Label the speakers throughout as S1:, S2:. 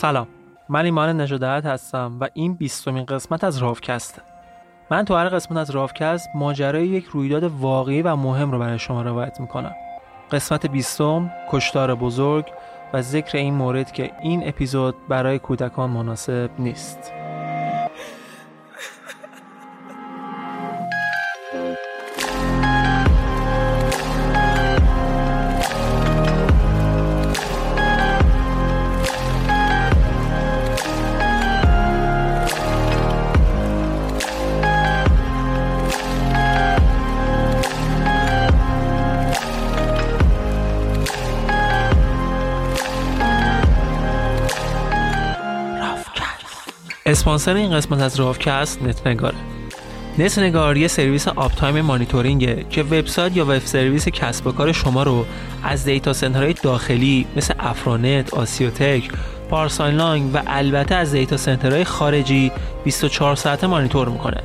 S1: سلام. من ایمان نژادت هستم و این بیستمین قسمت از راوکسته من تو هر قسمت از راوکست ماجرای یک رویداد واقعی و مهم رو برای شما روایت می‌کنم. قسمت بیستم کشتار بزرگ و ذکر این مورد که این اپیزود برای کودکان مناسب نیست. اسپانسر این قسمت از راوکست نت نگاره نت نگار یه سرویس uptime monitoring ه که وبسایت یا web service کسب و کار شما رو از data center های داخلی مثل افرانت، آسیوتک، پارس آنلاین و البته از data center های خارجی 24 ساعته مانیتور می‌کنه.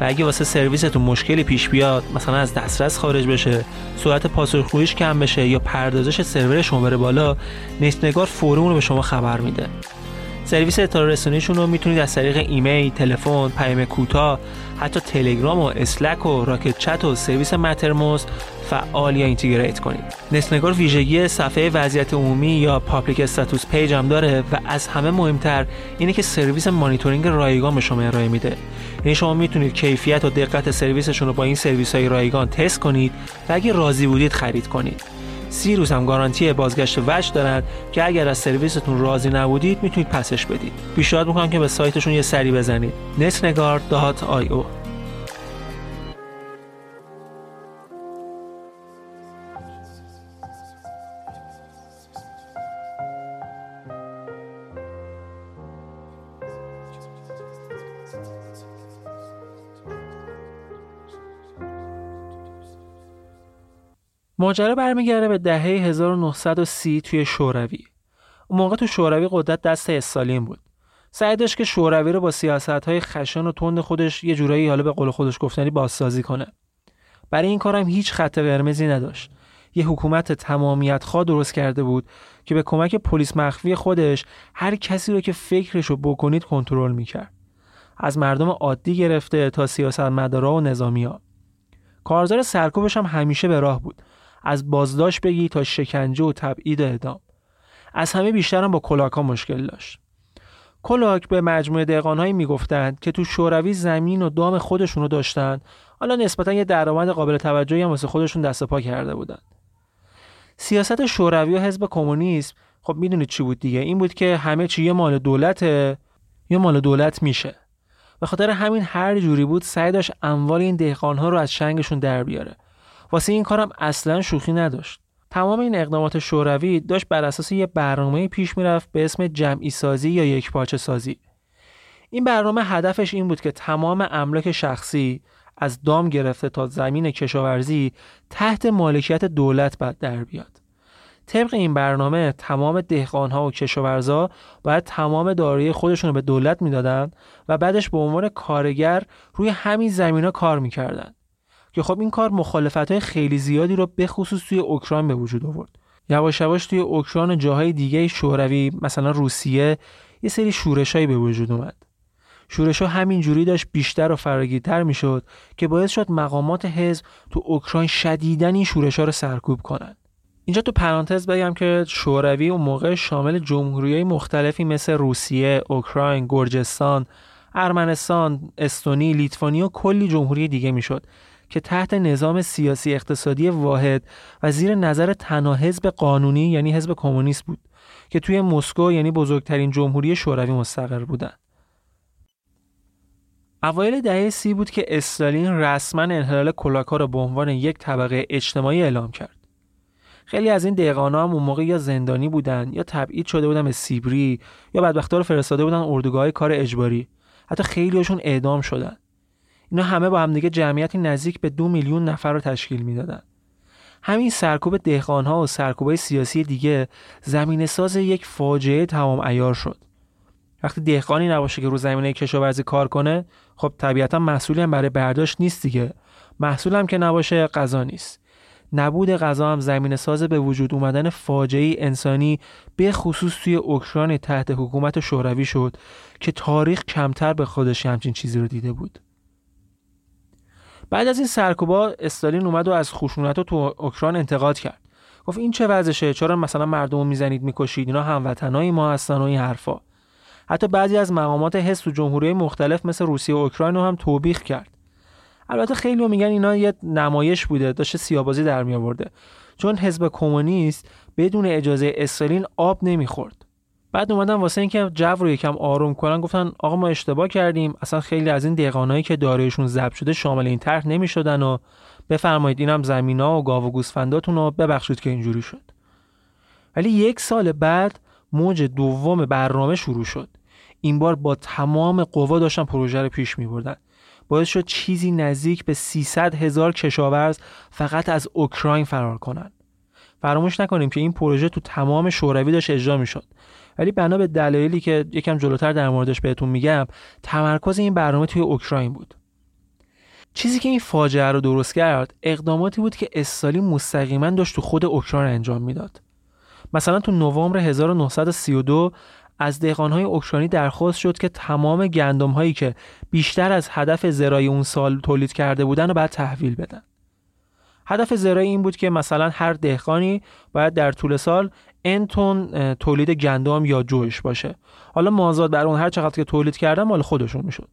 S1: و اگه واسه سرویستون مشکلی پیش بیاد مثلا از دسترس خارج بشه سرعت پاسخگوییش کم بشه یا پردازش سرور شما بره بالا نت نگار فوری رو به شما خبر میده. سرویس اطلاع رسانیشون رو می‌تونید از طریق ایمیل، تلفن، پیام کوتاه، حتی تلگرام و Slack و Rocket.Chat و سرویس Mattermost فعال یا integrate کنید. نت نگار ویژگی صفحه وضعیت عمومی یا public status page هم داره و از همه مهمتر اینه که سرویس مانیتورینگ رایگان به شما ارائه میده. یعنی شما می‌تونید کیفیت و دقت سرویسشون رو با این سرویس های رایگان تست کنید و اگه راضی بودید خرید کنید. سی روز هم گارانتی بازگشت وجه دارن که اگر از سرویستون راضی نبودید می‌تونید پسش بدید. پیشنهاد می‌کنم که به سایتشون یه سری بزنید. netnegar.io ماجرا برمیگرده به دهه 1930 توی شوروی. اون موقع تو شوروی قدرت دست استالین بود. سعی داشت که شوروی رو با سیاست های خشن و تند خودش یه جورایی حالا به قول خودش گفتنی بازسازی کنه. برای این کارم هیچ خط قرمزی نداشت. یه حکومت تمامیت خواه درست کرده بود که به کمک پلیس مخفی خودش هر کسی رو که فکرش رو بکنید کنترل می‌کرد از مردم عادی گرفته تا سیاستمدارا و نظامی ها. کارزار سرکوبش هم همیشه به راه بود از بازداشت بگی تا شکنجه و تبعید اعدام. از همه بیشتر هم با کلاک ها مشکل داشت. کلاک به مجموعه دهقانهایی می‌گفتند که تو شوروی زمین و دام خودشونو داشتن. حالا نسبتا یه درآمد قابل توجهی هم واسه خودشون دست پا کرده بودن. سیاست شوروی و حزب کمونیسم خب می‌دونید چی بود دیگه؟ این بود که همه چی یه مال دولته یا مال دولت میشه. به خاطر همین هر جوری بود سعی داشت اموال این دهقانها رو از شنگشون در بیاره. واسه این کارم اصلا شوخی نداشت. تمام این اقدامات شوروی داشت بر اساس یه برنامه پیش می‌رفت به اسم جمعی سازی یا یک پاچه سازی. این برنامه هدفش این بود که تمام املاک شخصی از دام گرفته تا زمین کشاورزی تحت مالکیت دولت بعد در بیاد. طبق این برنامه تمام دهقانها و کشاورزا باید تمام دارایی خودشون رو به دولت می‌دادن و بعدش به عنوان کارگر روی همین زمین ها کار می‌کردن. که خب این کار مخالفت های خیلی زیادی رو به خصوص توی اوکراین به وجود آورد. یواش یواش توی اوکراین و جاهای دیگه شوروی مثلا روسیه یه سری شورشایی به وجود اومد. شورش ها همین جوری داشت بیشتر و فراگیرتر می‌شد که باعث شد مقامات حزب تو اوکراین شدیدن این شورش ها رو سرکوب کنند اینجا تو پرانتز بگم که شوروی اون موقع شامل جمهوری مختلفی مثل روسیه، اوکراین، گرجستان، ارمنستان، استونی، لیتوانی و کلی جمهوری دیگه می‌شد. که تحت نظام سیاسی اقتصادی واحد و زیر نظر تنها حزب قانونی یعنی حزب کمونیست بود که توی مسکو یعنی بزرگترین جمهوری شوروی مستقر بودند. اوایل دهه سی بود که استالین رسما انحلال کلاکا را به عنوان یک طبقه اجتماعی اعلام کرد. خیلی از این دهقانا هم اون موقع یا زندانی بودن یا تبعید شده بودن به سیبری یا بدبختا رو فرستاده بودن اردوگاه کار اجباری حتی خیلیشون اعدام شدن اینا همه با همدیگه جمعیتی نزدیک به دو میلیون نفر رو تشکیل می‌دادن. همین سرکوب دهقانها و سرکوبای سیاسی دیگه زمین ساز یک فاجعه تمام ایار شد. وقتی دهقانی نباشه که رو زمینه کشاورزی کار کنه خب طبیعتا محصولی هم برای برداشت نیست دیگه. محصول هم که نباشه غذا نیست. نبود غذا هم زمین ساز به وجود اومدن فاجعه انسانی به خصوص توی اوکراین تحت حکومت شوروی شد که تاریخ کمتر به خودش همچین چیزی رو دیده بود. بعد از این سرکوبا استالین اومد و از خشونت تو اوکراین انتقاد کرد. گفت این چه وضعشه چرا مثلا مردم رو می‌زنید می‌کشید؟ اینا هموطنای ما هستن و این حرفا. حتی بعضی از مقامات حس تو جمهوری مختلف مثل روسیه و اوکراین رو هم توبیخ کرد. البته خیلی میگن اینا یه نمایش بوده داشته سیابازی در می چون حزب کمونیست بدون اجازه استالین آب نمی‌خورد. بعد اومدن واسه اینکه جو رو یکم آروم کنن گفتن آقا ما اشتباه کردیم. اصلا خیلی از این دهقانایی که دارایشون ضبط شده شامل این طرح نمی‌شدن و بفرمایید اینم زمینا و گاو و گوسفنداتون رو ببخشید که اینجوری شد. ولی یک سال بعد موج دوم برنامه شروع شد. این بار با تمام قوا داشتن پروژه رو پیش می بردن باعث شد چیزی نزدیک به 300 هزار کشاورز فقط از اوکراین فرار کنند. فراموش نکنیم که این پروژه تو تمام شوروی داشت اجرا می‌شد. ولی بنا به دلایلی که یکم جلوتر در موردش بهتون میگم تمرکز این برنامه توی اوکراین بود چیزی که این فاجعه رو درست کرد اقداماتی بود که استالین مستقیما داشت تو خود اوکراین انجام می‌داد مثلا تو نوامبر 1932 از دهقانهای اوکراینی درخواست شد که تمام گندم هایی که بیشتر از هدف زرای اون سال تولید کرده بودن رو باید تحویل بدن. هدف زرایی این بود که مثلا هر دهقانی باید در طول سال ان تن تولید گندم یا جوش باشه. حالا مازاد بر اون هر چقدر که تولید کردن مال خودشون می‌شد.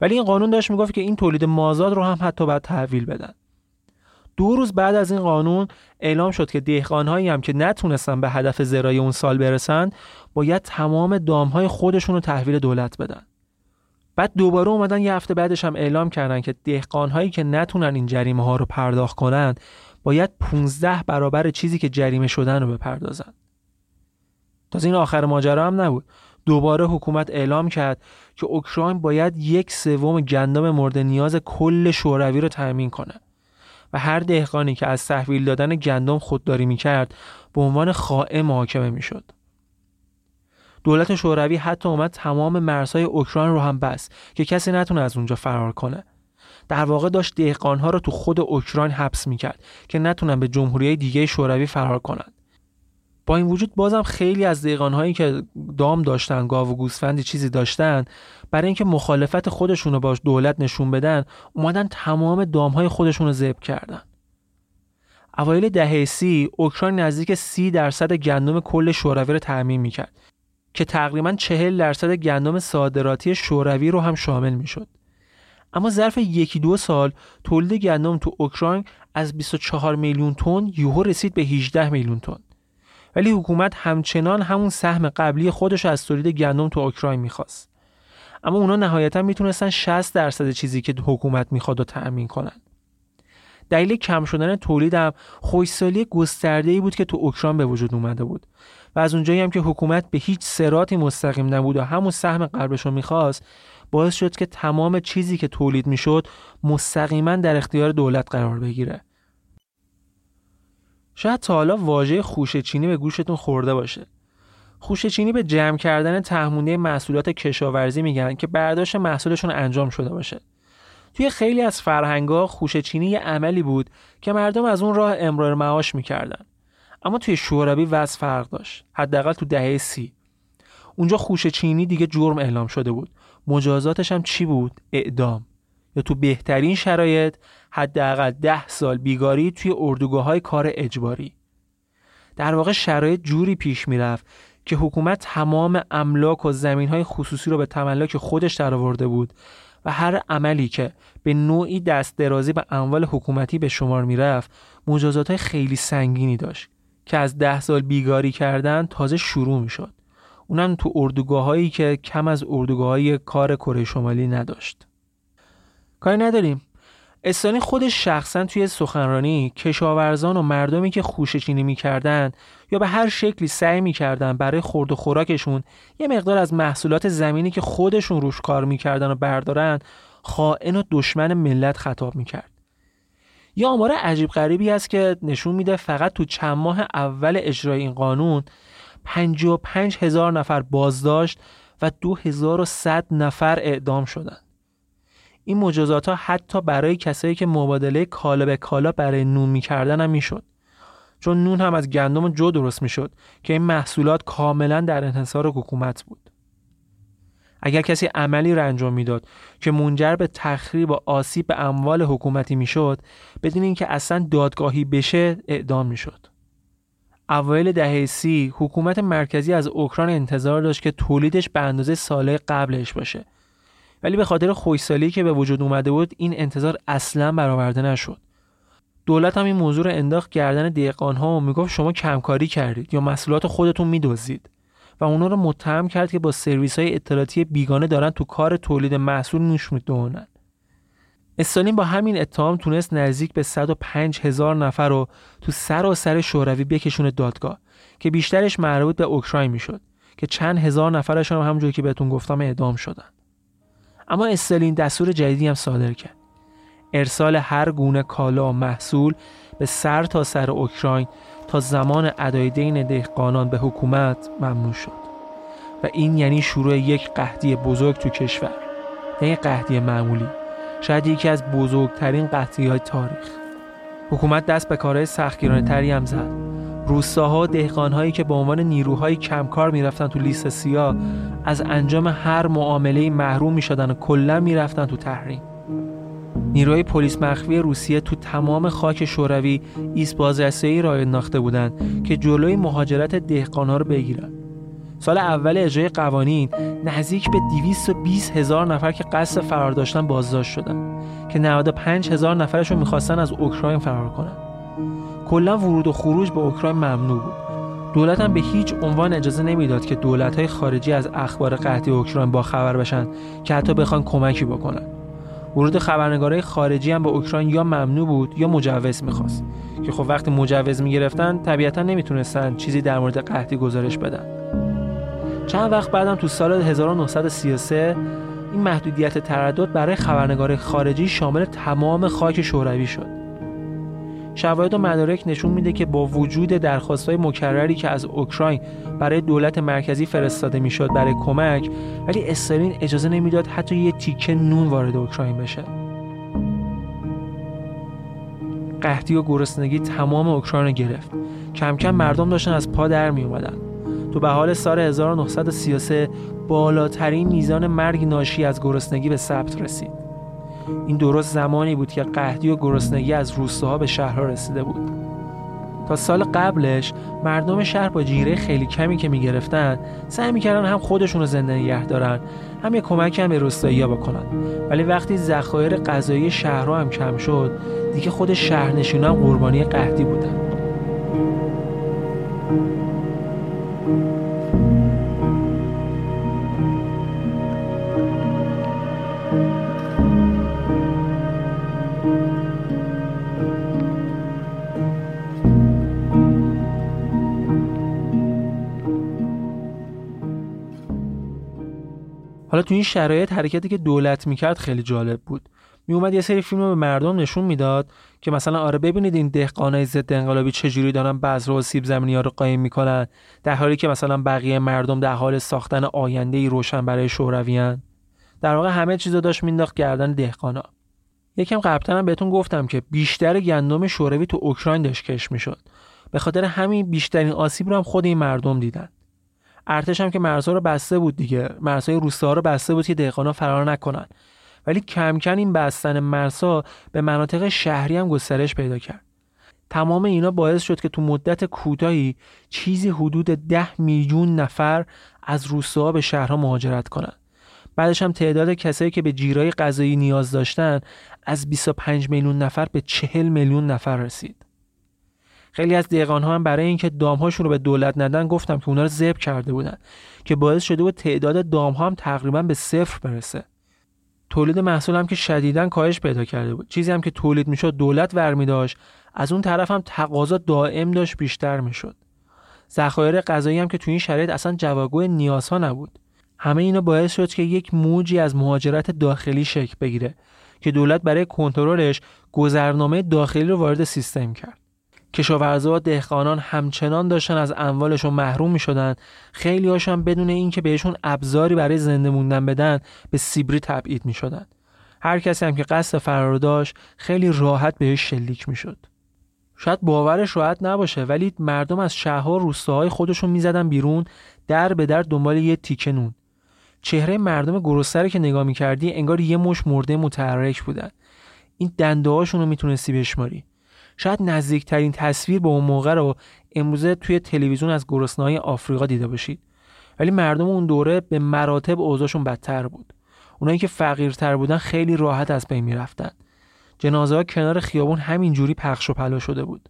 S1: ولی این قانون داشت می‌گفت که این تولید مازاد رو هم حتی باید تحویل بدن. دو روز بعد از این قانون اعلام شد که دهقانهایی هم که نتونستن به هدف زرای اون سال برسن باید تمام دامهای خودشون رو تحویل دولت بدن بعد دوباره اومدن یه هفته بعدش هم اعلام کردن که دهقانهایی که نتونن این جریمه ها رو پرداخت کنن باید 15 برابر چیزی که جریمه شدن رو بپردازن تازه این آخر ماجرا هم نبود دوباره حکومت اعلام کرد که اوکراین باید یک سوم گندم مورد نیاز کل شوروی رو تأمین کنه و هر دهقانی که از تحویل دادن گندم خودداری می‌کرد به عنوان خائن محاکمه می‌شد. دولت شوروی حتی اومد تمام مرزهای اوکراین رو هم بست که کسی نتونه از اونجا فرار کنه. در واقع داشت دهقانها رو تو خود اوکراین حبس می‌کرد که نتونن به جمهوری دیگه شوروی فرار کنند. با این وجود بازم خیلی از دهقانهایی که دام داشتن گاو و گوسفندی چیزی داشتن برای اینکه مخالفت خودشون باش دولت نشون بدن اومدن تمام دامهای خودشون رو ذبح کردن. اوایل دهه سی اوکراین نزدیک سی درصد گندم کل شوروی رو تعمین می‌کرد که تقریبا چهل درصد گندم صادراتی شوروی رو هم شامل می‌شد. اما ظرف یکی دو سال تولید گندم تو اوکراین از 24 میلیون تن یوهو رسید به 18 میلیون تن. ولی حکومت همچنان همون سهم قبلی خودش از تولید گندم تو اوکراین می‌خواست. اما اونا نهایتا می‌تونستن 60 درصد چیزی که حکومت می‌خواد رو تأمین کنن. دلیل کم شدن تولید هم خوشسالی گسترده ای بود که تو اوکراین به وجود اومده بود. و از اونجایی هم که حکومت به هیچ سراتی مستقیم نبود و همون سهم قلبش رو می‌خواست باعث شد که تمام چیزی که تولید می‌شد مستقیما در اختیار دولت قرار بگیره. شاید تا حالا واژه خوشه چینی به گوشتون خورده باشه. خوشه چینی به جمع کردن تهمونده محصولات کشاورزی میگن که برداشت محصولشون انجام شده باشه. توی خیلی از فرهنگا خوشه چینی یه عملی بود که مردم از اون راه امرار معاش می‌کردن. اما توی شوروی وضع فرق داشت حداقل تو دهه سی. اونجا خوشه چینی دیگه جرم اعلام شده بود. مجازاتش هم چی بود؟ اعدام. یا تو بهترین شرایط حداقل ده سال بیگاری توی اردوگاه های کار اجباری. در واقع شرایط جوری پیش می‌رفت که حکومت تمام املاک و زمین های خصوصی رو به تملک خودش درآورده بود و هر عملی که به نوعی دست درازی به اموال حکومتی به شمار می‌رفت مجازات های خیلی سنگینی داشت که از ده سال بیگاری کردن تازه شروع می‌شد. اونم تو اردوگاه هایی که کم از اردوگاه های کار کره شمالی نداشت. کاری نداریم. استانی خودش شخصا توی سخنرانی کشاورزان و مردمی که خوشه چینی می‌کردن یا به هر شکلی سعی می‌کردن برای خورد و خوراکشون یه مقدار از محصولات زمینی که خودشون روش کار می‌کردن و بردارن خائن و دشمن ملت خطاب می‌کرد یا آمار عجیب غریبی هست که نشون میده فقط تو چند ماه اول اجرای این قانون 55 هزار نفر بازداشت و 2100 نفر اعدام شدند. این مجازات ها حتی برای کسایی که مبادله کالا به کالا برای نون می‌کردن هم می‌شد. چون نون هم از گندم جو درست می‌شد که این محصولات کاملا در انحصار حکومت بود. اگر کسی عملی را انجام می‌داد که منجر به تخریب و آسیب به اموال حکومتی می‌شد بدون اینکه اصلا دادگاهی بشه اعدام می‌شد. اوایل دهه سی حکومت مرکزی از اوکراین انتظار داشت که تولیدش به اندازه ساله قبلش باشه. ولی به خاطر خوشسالی که به وجود اومده بود این انتظار اصلا برآورده نشد. دولت هم این موضوع رو انداخت گردن دهقان ها و می‌گفت شما کمکاری کردید یا مسئولات خودتون میدزدید و اونا رو متهم کرد که با سرویس های اطلاعاتی بیگانه دارن تو کار تولید محصول نوش می‌دونن. استالین با همین اتهام تونست نزدیک به 105 هزار نفر رو تو سر شوروی بکشونه دادگاه که بیشترش مربوط به اوکراین می‌شد که چند هزار نفرشون هم همونجوری که بهتون گفتم اعدام شدن. اما استالین دستور جدیدی هم صادر کرد. ارسال هر گونه کالا و محصول به سر تا سر اوکراین تا زمان ادای دین دهقانان به حکومت ممنوع شد. و این یعنی شروع یک قحطی بزرگ تو کشور نه یک قحطی معمولی شاید یکی از بزرگترین قحطی های تاریخ. حکومت دست به کارهای سختگیرانه تری هم زد. روستاها دهقانهایی که به عنوان نیروهای کمکار می‌رفتن تو لیست سیاه از انجام هر معامله محروم می‌شدن و کلا می‌رفتن تو تحریم. نیروهای پلیس مخفی روسیه تو تمام خاک شوروی ایست بازرسی را انداخته بودند که جلوی مهاجرت دهقانها رو بگیرن. سال اول اجرای قوانین نزدیک به 220 هزار نفر که قصد فرار داشتن بازداشت شدن که 95 هزار نفرشون می‌خواستن از اوکراین فرار کنن. کلا ورود و خروج به اوکراین ممنوع بود. دولت هم به هیچ عنوان اجازه نمی‌داد که دولت های خارجی از اخبار قحطی اوکراین با خبر بشن که حتی بخوان کمکی بکنن. ورود خبرنگارای خارجی هم به اوکراین یا ممنوع بود یا مجوز می‌خواست که خب وقتی مجوز می‌گرفتن طبیعتا نمی‌تونستن چیزی در مورد قحطی گزارش بدن. چند وقت بعدم تو سال 1933 این محدودیت تردد برای خبرنگار خارجی شامل تمام خاک شوروی شد. شواهد و مدارک نشون میده که با وجود درخواستهای مکرری که از اوکراین برای دولت مرکزی فرستاده می‌شد برای کمک ولی استالین اجازه نمی‌داد حتی یه تیکه نون وارد اوکراین بشه. قحطی و گرسنگی تمام اوکراین رو گرفت. کم کم مردم داشتن از پا در می اومدن تو به حال سال 1933 بالاترین میزان مرگ ناشی از گرسنگی به ثبت رسید. این درست زمانی بود که قحطی و گرسنگی از روستاها به شهرها رسیده بود. تا سال قبلش مردم شهر با جیره خیلی کمی که می‌گرفتن سعی می‌کردن هم خودشون رو زنده نگه دارن هم یه کمکی هم به روستایی بکنن. ولی وقتی ذخایر غذایی شهرها هم کم شد دیگه خود شهرنشینا هم قربانی قحطی بودن. حالا تو این شرایط حرکتی که دولت می‌کرد خیلی جالب بود. میومد یه سری فیلم رو به مردم نشون می‌داد که مثلا آره ببینید این دهقانای ضد انقلابی چجوری دارن بذر و سیب زمینی رو قایم می‌کنن در حالی که مثلا بقیه مردم در حال ساختن آینده ای روشن برای شورویان در واقع همه چیزو داشت مینداخت گردن دهقانا. یکم قبلا هم بهتون گفتم که بیشتر گندم شوروی تو اوکراین داشت کش می‌شد. به خاطر همین بیشترین آسیب رو هم خود این مردم دیدن. ارتش هم که مرزها رو بسته بود دیگه. مرزهای روستاها رو بسته بود که دهقانا فرار نکنن. ولی کم کم این بستن مرزها به مناطق شهری هم گسترش پیدا کرد. تمام اینا باعث شد که تو مدت کوتاهی چیزی حدود ده میلیون نفر از روستاها به شهرها مهاجرت کنند بعدش هم تعداد کسایی که به جیرای غذایی نیاز داشتن از 25 میلیون نفر به 40 میلیون نفر رسید. خیلی از دهقان ها هم برای اینکه دامهاشون رو به دولت ندن گفتم که اونا رو ذبح کرده بودن که باعث شده بود تعداد دام ها هم تقریبا به صفر برسه. تولید محصول هم که شدیدا کاهش پیدا کرده بود. چیزی هم که تولید می‌شد دولت ورمی داشت از اون طرف هم تقاضا دائم داشت بیشتر می‌شد. ذخایر غذایی هم که تو این شرایط اصلا جواگوی نیازها نبود. همه اینا باعث شد که یک موجی از مهاجرت داخلی شکل بگیره که دولت برای کنترلش گذرنامه داخلی رو وارد سیستم کرد. کشاورزا و دهقانان همچنان داشتن از اموالشون محروم می شدن خیلی هاشون بدون اینکه بهشون ابزاری برای زنده موندن بدن به سیبری تبعید می شدن. هر کسی هم که قصد فرار داشت خیلی راحت بهش شلیک می شد. شاید باورش راحت نباشه ولی مردم از شهرها روستاهای خودشون می‌زدن بیرون در به در دنبال یه تیکه نون چهره مردم گرسنه که نگاه می‌کردی انگار یه مش مرده متحرک بودن این دنده هاشون رو می‌تونستی بشماری شاید نزدیکترین تصویر به اون موقع رو امروزه توی تلویزیون از گرسنه‌های آفریقا دیده باشید. ولی مردم اون دوره به مراتب اوضاعشون بدتر بود. اونایی که فقیرتر بودن خیلی راحت از بین می‌رفتن. جنازه ها کنار خیابون همینجوری پخش و پلا شده بود.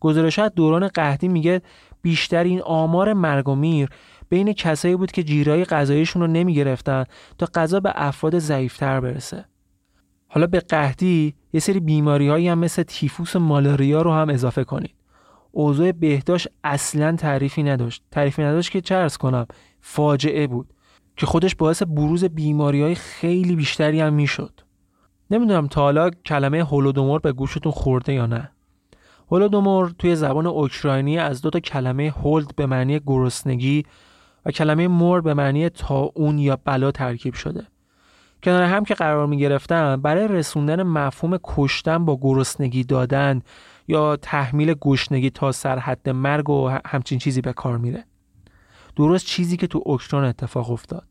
S1: گزارشات دوران قحطی میگه بیشترین آمار مرگ و میر بین کسایی بود که جیرای غذایشون رو نمی‌گرفتن تا غذا به افراد ضعیفتر برسه. حالا به قحطی یه سری بیماری هایی هم مثل تیفوس و مالاریا رو هم اضافه کنید. اوضاع بهداشت اصلا تعریفی نداشت. تعریفی نداشت که چه کنم فاجعه بود که خودش باعث بروز بیماری های خیلی بیشتری هم می‌شد. نمی‌دونم تا حالا کلمه هولودومور به گوشتون خورده یا نه. هولودومور توی زبان اوکراینی از دو تا کلمه هولد به معنی گرسنگی و کلمه مور به معنی اون یا بلا ترکیب شده. کنار هم که قرار می گرفتن برای رسوندن مفهوم کشتن با گرسنگی دادن یا تحمیل گشنگی تا سر حد مرگ و همچین چیزی به کار میره. درست چیزی که تو اوکراین اتفاق افتاد.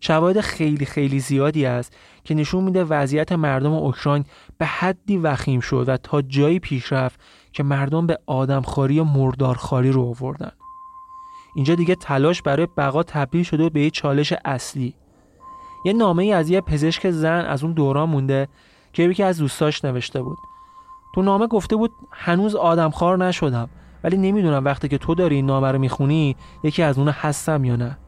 S1: شواهد خیلی خیلی زیادی است که نشون میده وضعیت مردم اوکراین به حدی وخیم شد و تا جایی پیش رفت که مردم به آدمخواری و مردارخواری رو آوردن. اینجا دیگه تلاش برای بقا تبدیل شده به یک چالش اصلی. یه نامه ای از یه پزشک زن از اون دوران مونده که یکی از دوستاش نوشته بود. تو نامه گفته بود هنوز آدمخوار نشدم ولی نمی‌دونم وقتی که تو داری این نامه رو می‌خونی یکی از اون هستم یا نه.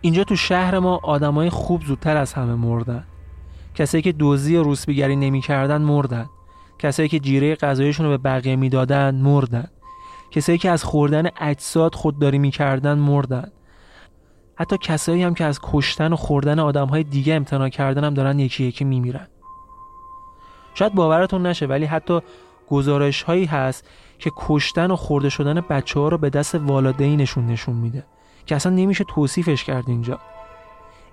S1: اینجا تو شهر ما آدمای خوب زودتر از همه مردن. کسایی که دوزی و روسبیگری نمی‌کردن مردن. کسایی که جیره غذایشون رو به بقیه می‌دادن مردن. کسایی که از خوردن اجساد خودداری می‌کردن مردن. حتی کسایی هم که از کشتن و خوردن آدم های دیگه امتناع کردن هم دارن یکی یکی میمیرن. شاید باورتون نشه ولی حتی گزارش هایی هست که کشتن و خورده شدن بچه ها رو به دست والدینشون نشون میده که اصلا نمیشه توصیفش کرد اینجا.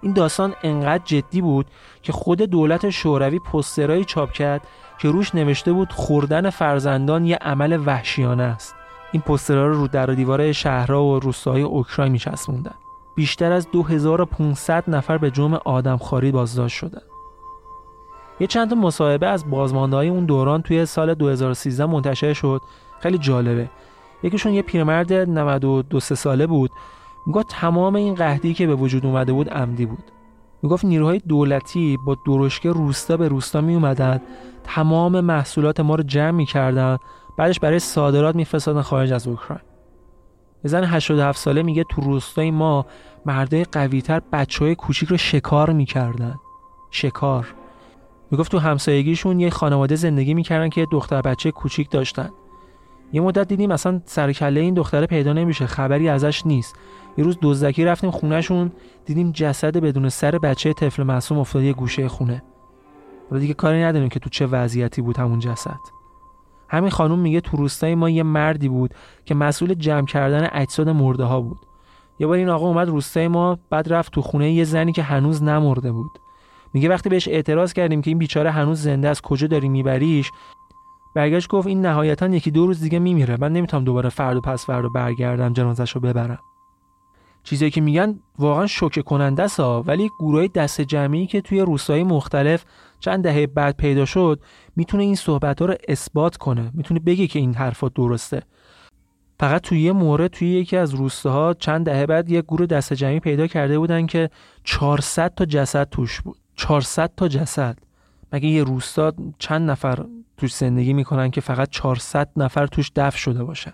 S1: این داستان انقدر جدی بود که خود دولت شوروی پسترهایی چاپ کرد که روش نوشته بود خوردن فرزندان یه عمل وحشیانه است. این پسترها رو رو در و دیوار شهرها و روستاهای اوکراین میچسبوندن. بیشتر از 2500 نفر به جرم آدمخواری بازداشت شدن یه چند تا مصاحبه از بازمانده اون دوران توی سال 2013 منتشر شد. خیلی جالبه. یکیشون یه پیرمرد 92 ساله بود. می‌گفت تمام این قحطی که به وجود اومده بود عمدی بود. می‌گفت نیروهای دولتی با درشکه روستا به روستا می اومدن تمام محصولات ما رو جمع می‌کردن. بعدش برای صادرات میفرستادن خارج از اوکراین. یه زن 87 ساله میگه تو روستای ما مردای قویتر بچه های کوچیک رو شکار می‌کردن. شکار. می‌گفت تو همسایگیشون یه خانواده زندگی می‌کردن که دختر بچه کوچیک داشتن. یه مدت دیدیم اصلا سرکله این دختره پیدا نمیشه خبری ازش نیست. یه روز دزدکی رفتیم خونهشون دیدیم جسد بدون سر بچه طفل معصوم افتاده یه گوشه خونه. ولی دیگه کاری نداریم که تو چه وضعیتی بود همون جسد. همین خانم میگه تو روستای ما یه مردی بود که مسئول جمع کردن اجساد مرده ها بود. یه بار این آقا اومد روستای ما بعد رفت تو خونه یه زنی که هنوز نمرده بود. میگه وقتی بهش اعتراض کردیم که این بیچاره هنوز زنده از کجا داری میبریش؟ برگشت گفت این نهایتا یکی دو روز دیگه میمیره. من نمی‌تونم دوباره فرد و پس فردا برگردم جنازش رو ببرم. چیزی که میگن واقعا شوکه کننده سا ولی گروه دست جمعی که توی روستای مختلف چند دهه بعد پیدا شد می‌تونه این صحبت ها رو اثبات کنه. می‌تونه بگه که این حرفات درسته. فقط توی یه مورد توی یکی از روستاها چند دهه بعد یک گروه دست جمعی پیدا کرده بودن که 400 تا جسد توش بود. 400 تا جسد. مگه یه روستا چند نفر توش زندگی می‌کنن که فقط 400 نفر توش دفن شده باشن؟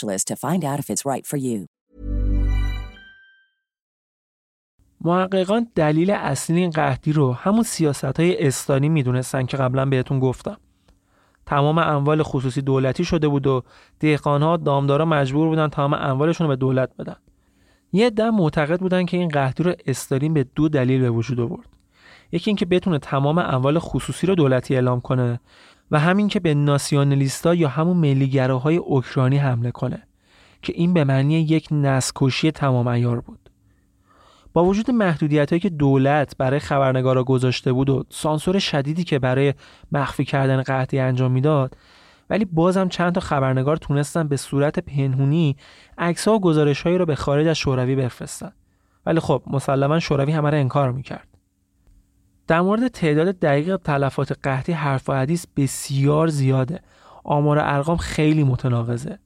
S2: to find out if it's right for you.
S1: محققان دلیل اصلی این قحطی رو همون سیاست های استانی می‌دونستن که قبلا بهتون گفتم. تمام اموال خصوصی دولتی شده بود و دهقانها دامدارا مجبور بودن تمام اموالشون رو به دولت بدن. یه ده معتقد بودن که این قحطی رو استالین به دو دلیل به وجود آورد. یکی اینکه بتونه تمام اموال خصوصی رو دولتی اعلام کنه و همین که به ناسیونالیستا یا همون ملیگراهای اوکراینی حمله کنه که این به معنی یک نسکشی تمام ایار بود. با وجود محدودیت هایی که دولت برای خبرنگارا گذاشته بود و سانسور شدیدی که برای مخفی کردن قحطی انجام می‌داد ولی بازم چند تا خبرنگار تونستن به صورت پنهونی عکس و گزارش هایی رو به خارج از شوروی بفرستن. ولی خب مسلما شوروی همه رو انکار می‌کرد. در مورد تعداد دقیق تلفات قحطی حرف و حدیث بسیار زیاده. آمار ارقام خیلی متناقضه.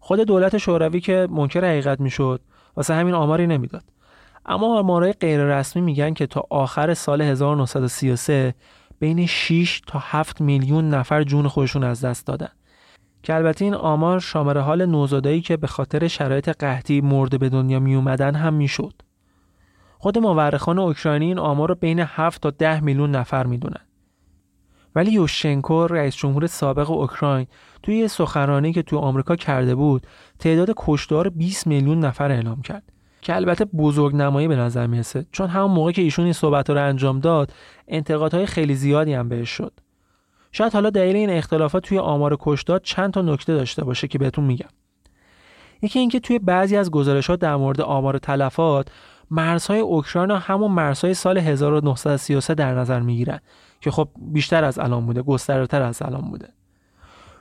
S1: خود دولت شوروی که منکر حقیقت می‌شد واسه همین آماری نمی‌داد. اما آمارهای غیررسمی میگن که تا آخر سال 1933 بین 6 تا 7 میلیون نفر جون خودشون از دست دادن. که البته این آمار شامل حال نوزادایی که به خاطر شرایط قحطی مرده به دنیا می اومدن هم می‌شد. خود مورخان اوکراینی این آمار رو بین 7 تا 10 میلیون نفر می‌دونن. ولی یوشنکو رئیس جمهور سابق اوکراین توی یه سخنرانی که توی آمریکا کرده بود تعداد کشتار 20 میلیون نفر اعلام کرد. که البته بزرگ نمایی به نظر می‌رسه. چون همون موقع که ایشون این صحبت رو انجام داد انتقادهای خیلی زیادی هم بهش شد. شاید حالا دلیل این اختلافات توی آمار کشتار چند تا نکته داشته باشه که بهتون میگم. یکی اینکه توی بعضی از گزارشات در مورد آمار تلفات مرزهای اوکراین همون مرزهای سال 1933 در نظر می‌گیرن که خب بیشتر از الان بوده گسترتر از الان بوده.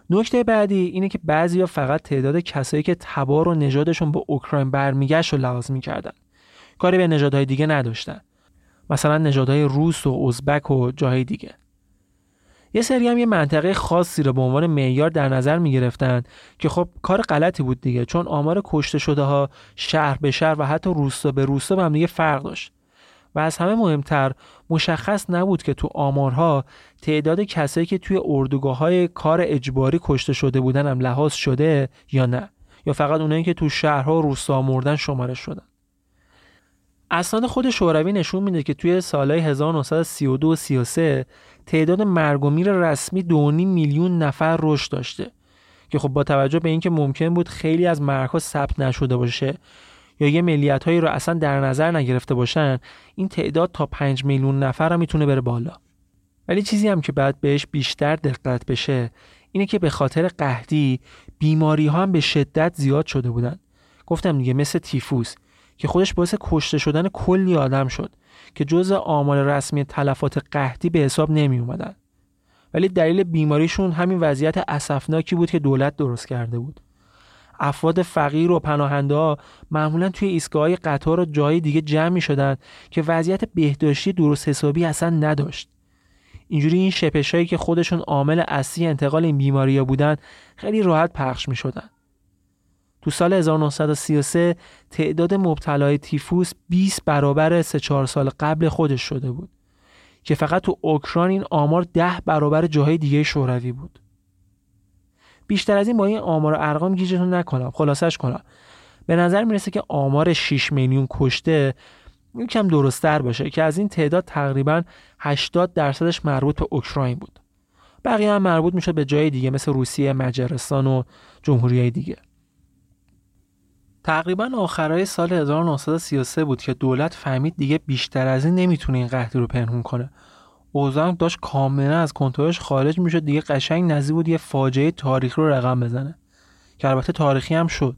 S1: نکته بعدی اینه که بعضیا فقط تعداد کسایی که تبار و نژادشون به اوکراین برمیگشت رو لحاظ می‌کردن. کاری به نژادهای دیگه نداشتن. مثلا نژادهای روس و ازبک و جاهای دیگه. یه سری هم یه منطقه خاصی رو به عنوان معیار در نظر می گرفتن که خب کار غلطی بود دیگه چون آمار کشته شده ها شهر به شهر و حتی روستا به روستا به هم دیگه فرق داشت. و از همه مهمتر مشخص نبود که تو آمارها تعداد کسایی که توی اردوگاه های کار اجباری کشته شده بودن هم لحاظ شده یا نه یا فقط اونایی که تو شهرها روستا مردن شماره شدن. اسناد خود شوروی نشون میده که توی سالهای 1932 و 33 تعداد مرگ و میر رسمی 2.5 میلیون نفر رشد داشته که خب با توجه به اینکه ممکن بود خیلی از مرگها ثبت نشده باشه یا یه ملیت هایی رو اصلا در نظر نگرفته باشن این تعداد تا 5 میلیون نفر هم می‌تونه بره بالا. ولی چیزی هم که بعد بهش بیشتر دقت بشه اینه که به خاطر قحطی بیماری ها هم به شدت زیاد شده بودن. گفتم دیگه مثل تیفوس که خودش باعث کشته شدن کلی آدم شد. که جز آمار رسمی تلفات قحطی به حساب نمی اومدن. ولی دلیل بیماریشون همین وضعیت اسفناکی بود که دولت درست کرده بود. افراد فقیر و پناهنده ها معمولا توی ایستگاه قطار و جای دیگه جمع می که وضعیت بهداشتی درست حسابی اصلا نداشت. اینجوری این شپش هایی که خودشون عامل اصلی انتقال این بیماری ها بودن خیلی راحت پخش می شدن. تو سال 1933 تعداد مبتلای تیفوس 20 برابر 3 4 سال قبل خودش شده بود که فقط تو اوکراین این آمار 10 برابر جاهای دیگه شوروی بود. بیشتر از این با این آمار و ارقام گیجتون نکنم خلاصش کنم. به نظر می‌رسه که آمار 6 میلیون کشته یکم درستتر باشه که از این تعداد تقریبا 80 درصدش مربوط به اوکراین بود. بقیه هم مربوط می‌شد به جای دیگه مثل روسیه، مجارستان و جمهوری دیگه. تقریبا آخرای سال 1933 بود که دولت فهمید دیگه بیشتر از این نمی‌تونه این قحطی رو پنهون کنه. اوضاع داشت کاملا از کنترلش خارج می‌شد. دیگه قشنگ نزدیک بود یه فاجعه تاریخی رو رقم بزنه. که البته تاریخی هم شد.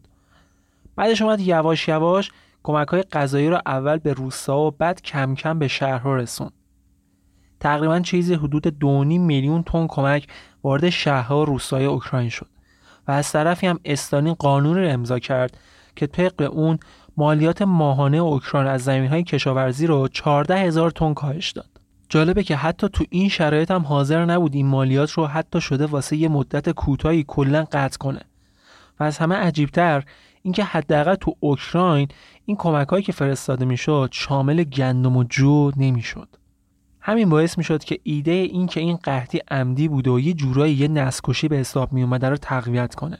S1: بعدش اومد یواش یواش کمک های غذایی رو اول به روستا و بعد کم کم به شهرها رسون تقریبا چیزی حدود 2.5 میلیون تن کمک وارد شهرها و اوکراین شد. و از طرفی هم استالین قانون رو امضا کرد که طبق اون مالیات ماهانه اوکراین از زمین های کشاورزی رو 14 هزار تن کاهش داد. جالبه که حتی تو این شرایط هم حاضر نبود این مالیات رو حتی شده واسه یه مدت کوتاهی کلا قطع کنه. و از همه عجیبتر اینکه حداقل تو اوکراین این کمک هایی که فرستاده می‌شد شامل گندم و جو نمی‌شد. همین باعث می‌شد که ایده این که این قحطی عمدی بوده و یه جورایی یه نسکشی به حساب می اومده رو تقویت کنه.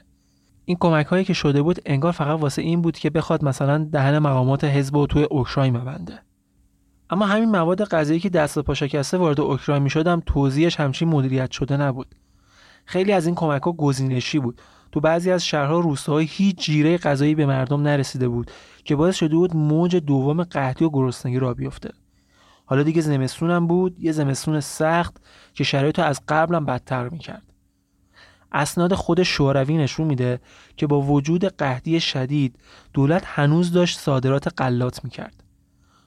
S1: این کمک هایی که شده بود انگار فقط واسه این بود که بخواد مثلا دهن مقامات حزب و توی اوکراین مبنده اما همین مواد غذایی که دست پا شکسته وارد اوکراین می‌شدم توضیحش همچین مدیریت شده نبود. خیلی از این کمک ها گزینشی بود. تو بعضی از شهرها روستاهای هیچ جیره غذایی به مردم نرسیده بود که باعث شده بود موج دوم قحطی و گرسنگی را بیفته. حالا دیگه زمستون هم بود یه زمستون سخت که شرایط از قبلم بدتر می‌کرد. اسناد خود شوروی نشون میده که با وجود قحطی شدید دولت هنوز داشت صادرات غلات می‌کرد.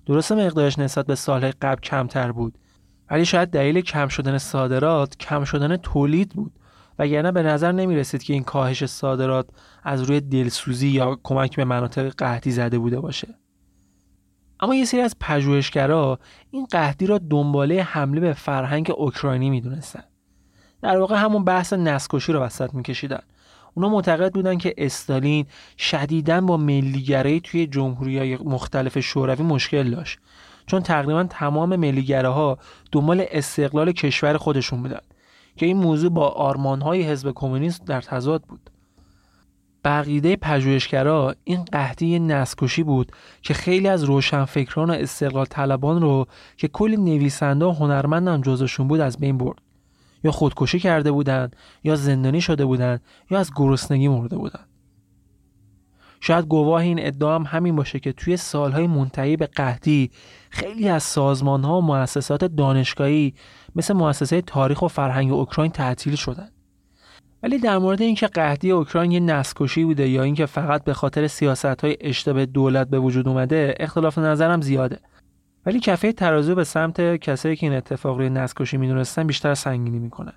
S1: درسته مقدارش نسبت به سالهای قبل کمتر بود ولی شاید دلیل کم شدن صادرات کم شدن تولید بود. وگرنه به نظر نمی رسید که این کاهش صادرات از روی دلسوزی یا کمک به مناطق قحطی زده بوده باشه. اما یه سری از پژوهشگرا این قحطی را دنباله حمله به فرهنگ اوکراینی می‌دونستند در واقع همون بحث نسکشی رو وسط میکشیدن. اونا معتقد بودن که استالین شدیداً با ملیگرایی توی جمهوری مختلف شوروی مشکل داشت. چون تقریبا تمام ملیگراها دنبال استقلال کشور خودشون بودن که این موضوع با آرمانهای حزب کمونیست در تضاد بود. بقیده پژوهشگرا این قحطی نسکشی بود که خیلی از روشنفکران و استقلال طلبان رو که کلی نویسنده و هنرمند هم جزشون بود از بین برد. یا خودکشی کرده بودند یا زندانی شده بودند یا از گرسنگی مرده بودند. شاید گواه این ادعا هم همین باشه که توی سالهای منتهی به قحطی خیلی از سازمانها و مؤسسات دانشگاهی مثل مؤسسه تاریخ و فرهنگ اوکراین تعطیل شدند. ولی در مورد اینکه قحطی اوکراین یه نسکشی بوده یا اینکه فقط به خاطر سیاست های اشتباه دولت به وجود اومده اختلاف نظرم زیاده. ولی کفه ترازو به سمت کسایی که این اتفاق روی نسکشی می‌دونستن بیشتر سنگینی می‌کنه.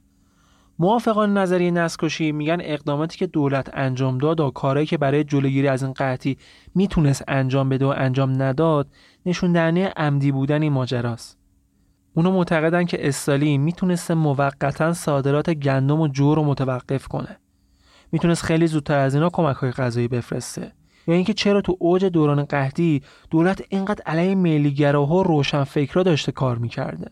S1: موافقان نظریه نسکشی میگن اقداماتی که دولت انجام داد و کارهایی که برای جلوگیری از این قحطی می‌تونست انجام بده و انجام نداد نشون دهنده عمدی بودن این ماجراست. اونا معتقدن که استالین می‌تونست موقتا صادرات گندم و جو رو متوقف کنه. می‌تونست خیلی زودتر از اینا کمک های غذایی بفرسته. یا اینکه چرا تو اوج دوران قحطی دولت اینقدر علیه ملیگراها و روشنفکرا داشته کار می‌کرده؟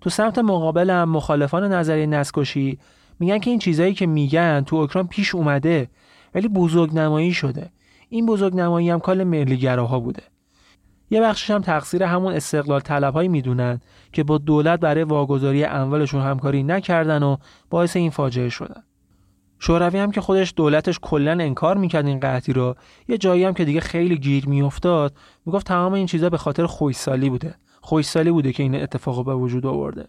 S1: تو سمت مقابل هم مخالفان نظریه نسکشی میگن که این چیزایی که میگن تو اوکراین پیش اومده ولی بزرگ نمایی شده. این بزرگ نمایی هم کال ملیگراها بوده. یه بخشش هم تقصیر همون استقلال طلبهایی می‌دونن که با دولت برای واگذاری اموالشون همکاری نکردن و باعث این فاجعه شدن. شوروی هم که خودش دولتش کلا انکار می‌کرد این قحطی رو یه جایی هم که دیگه خیلی گیر میافتاد می‌گفت تمام این چیزا به خاطر خوشسالی بوده. خوشسالی بوده که این اتفاق به وجود آورده.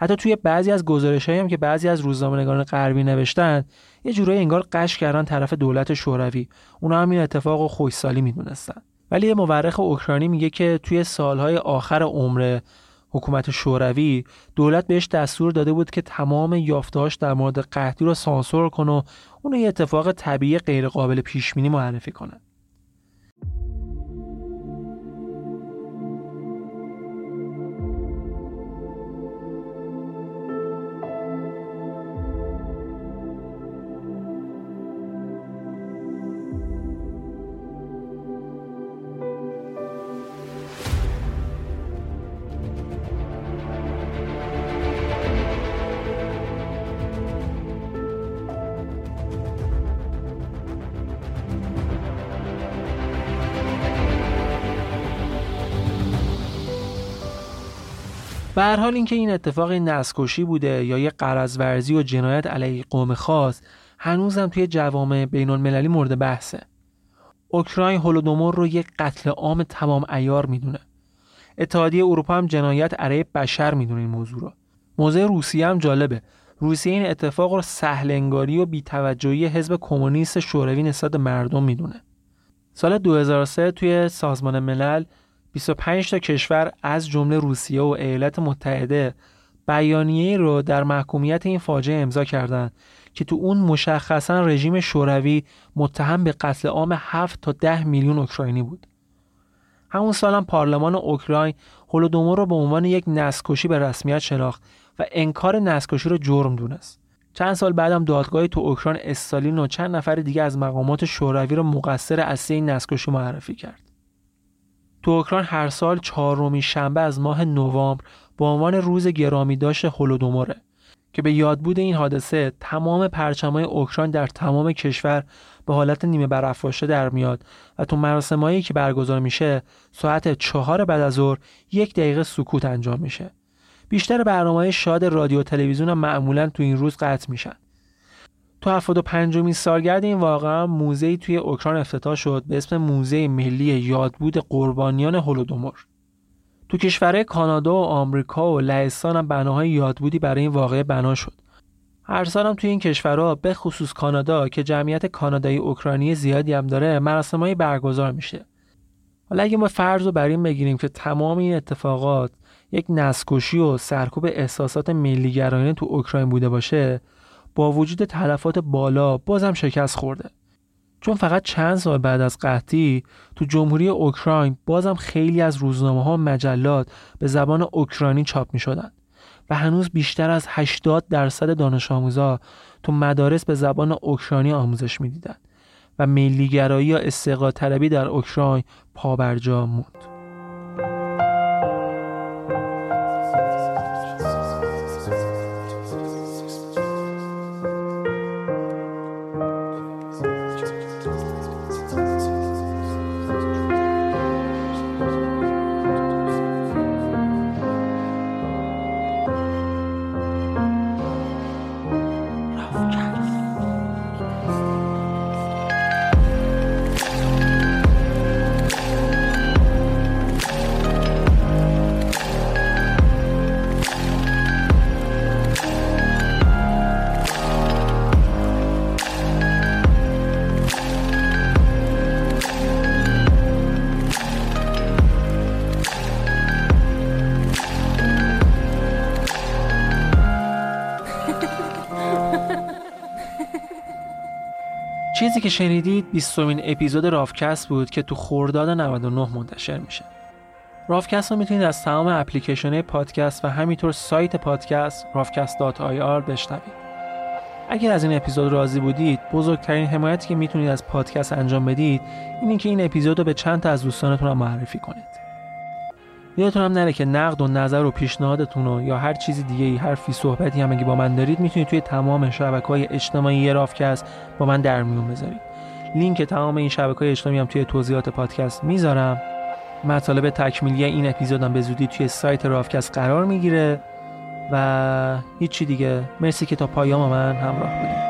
S1: حتی توی بعضی از گزارشهایی هم که بعضی از روزنامه‌نگاران غربی نوشتن یه جورایی انگار قش کردن طرف دولت شوروی. اونا هم این اتفاق رو خوشسالی می‌دونستن. ولی یه مورخ اوکراینی میگه که توی سالهای آخر عمر حکومت شوروی دولت بهش دستور داده بود که تمام یافتهاش در مورد قحطی رو سانسور کنه و اون یه اتفاق طبیعی غیرقابل پیش بینی معرفی کنه. به حال اینکه این اتفاق نسکشی بوده یا یه قرض و جنایت علیه قوم خاص هنوزم توی جوامع بین المللی مورد بحثه. اوکراین هولودومور رو یک قتل عام تمام ایار می‌دونه. اتحادیه اروپا هم جنایت علیه بشر می‌دونه این موضوع رو. موضوع روسیه هم جالبه. روسیه این اتفاق رو سهلنگاری و بیتوجهی حزب کمونیست شوروی نسبت مردم می‌دونه. سال 2003 توی سازمان ملل 25 تا کشور از جمله روسیه و ایالات متحده بیانیه رو در محکومیت این فاجعه امضا کردند که تو اون مشخصا رژیم شوروی متهم به قتل عام 7 تا 10 میلیون اوکراینی بود. همون سالم پارلمان اوکراین هولودومور رو به عنوان یک نسکشی به رسمیت شناخت و انکار نسکشی رو جرم دونست. چند سال بعدم دادگاهی تو اوکراین استالین و چند نفر دیگه از مقامات شوروی رو مقصر اصلی این نسکشی معرفی کرد. تو اوکراین هر سال چهارمین شنبه از ماه نوامبر به عنوان روز گرامی داشت هولودوموره که به یادبود این حادثه تمام پرچمای اوکراین در تمام کشور به حالت نیمه برافراشته در میاد و تو مراسمایی که برگزار میشه ساعت چهار بعد از ظهر یک دقیقه سکوت انجام میشه. بیشتر برنامه شاد رادیو تلویزیون هم معمولا تو این روز قطع میشن. تو 75 مین سالگرد این واقعا موزه توی اوکراین افتتاح شد به اسم موزه ملی یادبود قربانیان هولودومور. تو کشورهای کانادا و آمریکا و لهستان هم بناهای یادبودی برای این واقعه بنا شد. هر سال هم توی این کشورها به خصوص کانادا که جمعیت کانادایی اوکراینی زیادی هم داره مراسمهایی برگزار میشه. حالا اگه ما فرض رو بر این بگیریم که تمام این اتفاقات یک نسکشی و سرکوب احساسات ملیگرایانه تو اوکراین بوده باشه با وجود تلفات بالا بازم شکست خورده چون فقط چند سال بعد از قحطی تو جمهوری اوکراین بازم خیلی از روزنامه ها و مجلات به زبان اوکراینی چاپ می شدن و هنوز بیشتر از 80 درصد دانش آموزا تو مدارس به زبان اوکراینی آموزش می‌دیدند و ملیگرایی یا استقلال طلبی در اوکراین پابرجا موند. چیزی که شنیدید 20 اپیزود رافکست بود که تو خرداد 99 منتشر میشه. رافکست رو می‌تونید از تمام اپلیکیشن پادکست و همینطور سایت پادکست rafcast.ir بشنوید. اگر از این اپیزود راضی بودید بزرگترین حمایتی که می‌تونید از پادکست انجام بدید اینه که این اپیزود رو به چند تا از دوستانتون معرفی کنید. یادتون هم نره که نقد و نظر و پیشنهادتون رو یا هر چیزی دیگه ای حرفی صحبتی هم اگه با من دارید می‌تونید توی تمام شبکه های اجتماعی رافکست با من در میون بذارید. لینک تمام این شبکه های اجتماعی هم توی توضیحات پادکست می‌ذارم. مطالب تکمیلی این اپیزود هم به زودی توی سایت رافکست قرار می‌گیره و هیچی دیگه. مرسی که تا پایام من همراه بودید.